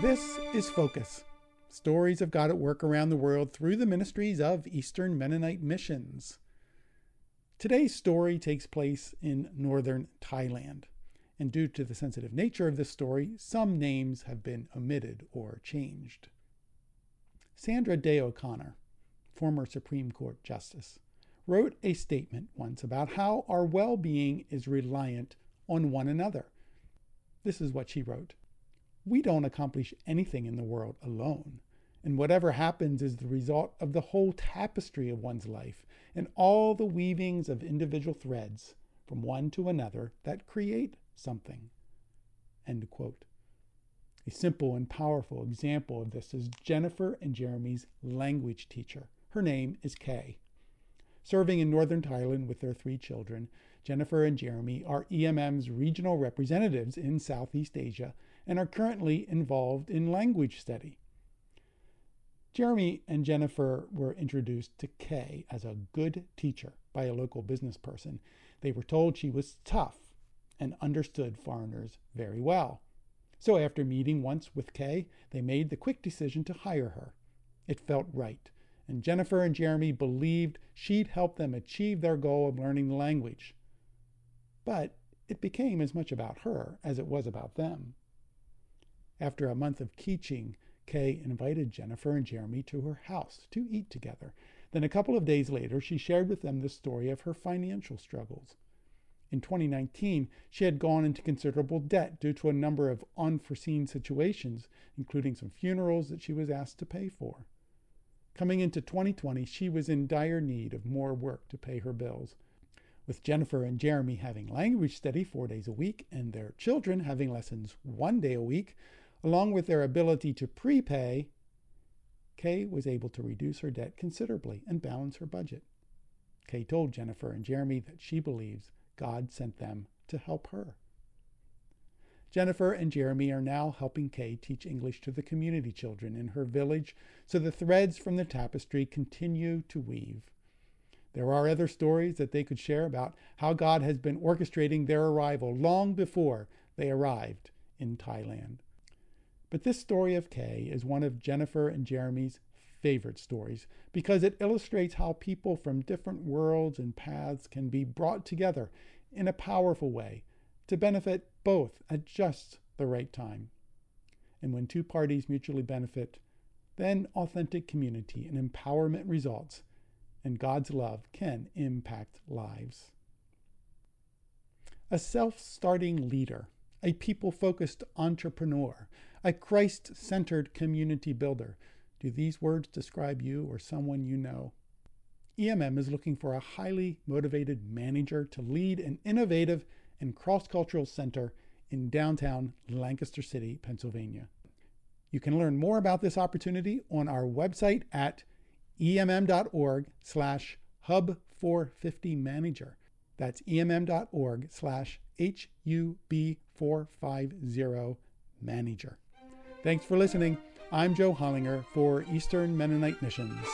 This is Focus Stories of God at Work Around the World through the ministries of Eastern Mennonite Missions. Today's story takes place in northern Thailand, and due to the sensitive nature of this story, some names have been omitted or changed. Sandra Day O'Connor, former Supreme Court Justice, wrote a statement once about how our well being is reliant on one another. This is what she wrote We don't accomplish anything in the world alone, and whatever happens is the result of the whole tapestry of one's life and all the weavings of individual threads from one to another that create something. End quote. A simple and powerful example of this is Jennifer and Jeremy's language teacher. Her name is Kay. Serving in northern Thailand with their three children, Jennifer and Jeremy are EMM's regional representatives in Southeast Asia and are currently involved in language study. Jeremy and Jennifer were introduced to Kay as a good teacher by a local business person. They were told she was tough and understood foreigners very well. So after meeting once with Kay, they made the quick decision to hire her. It felt right, and Jennifer and Jeremy believed she'd help them achieve their goal of learning the language. But it became as much about her as it was about them. After a month of teaching, Kay invited Jennifer and Jeremy to her house to eat together. Then a couple of days later, she shared with them the story of her financial struggles. In 2019, she had gone into considerable debt due to a number of unforeseen situations, including some funerals that she was asked to pay for. Coming into 2020, she was in dire need of more work to pay her bills. With Jennifer and Jeremy having language study four days a week and their children having lessons one day a week, along with their ability to prepay, Kay was able to reduce her debt considerably and balance her budget. Kay told Jennifer and Jeremy that she believes God sent them to help her. Jennifer and Jeremy are now helping Kay teach English to the community children in her village so the threads from the tapestry continue to weave. There are other stories that they could share about how God has been orchestrating their arrival long before they arrived in Thailand. But this story of Kay is one of Jennifer and Jeremy's favorite stories because it illustrates how people from different worlds and paths can be brought together in a powerful way to benefit both at just the right time. And when two parties mutually benefit, then authentic community and empowerment results, and God's love can impact lives. A self starting leader, a people focused entrepreneur, a Christ centered community builder do these words describe you or someone you know? EMM is looking for a highly motivated manager to lead an innovative and cross cultural center in downtown Lancaster City, Pennsylvania. You can learn more about this opportunity on our website at emm.org slash hub450manager. That's emm.org slash HUB450 manager. Thanks for listening. I'm Joe Hollinger for Eastern Mennonite Missions.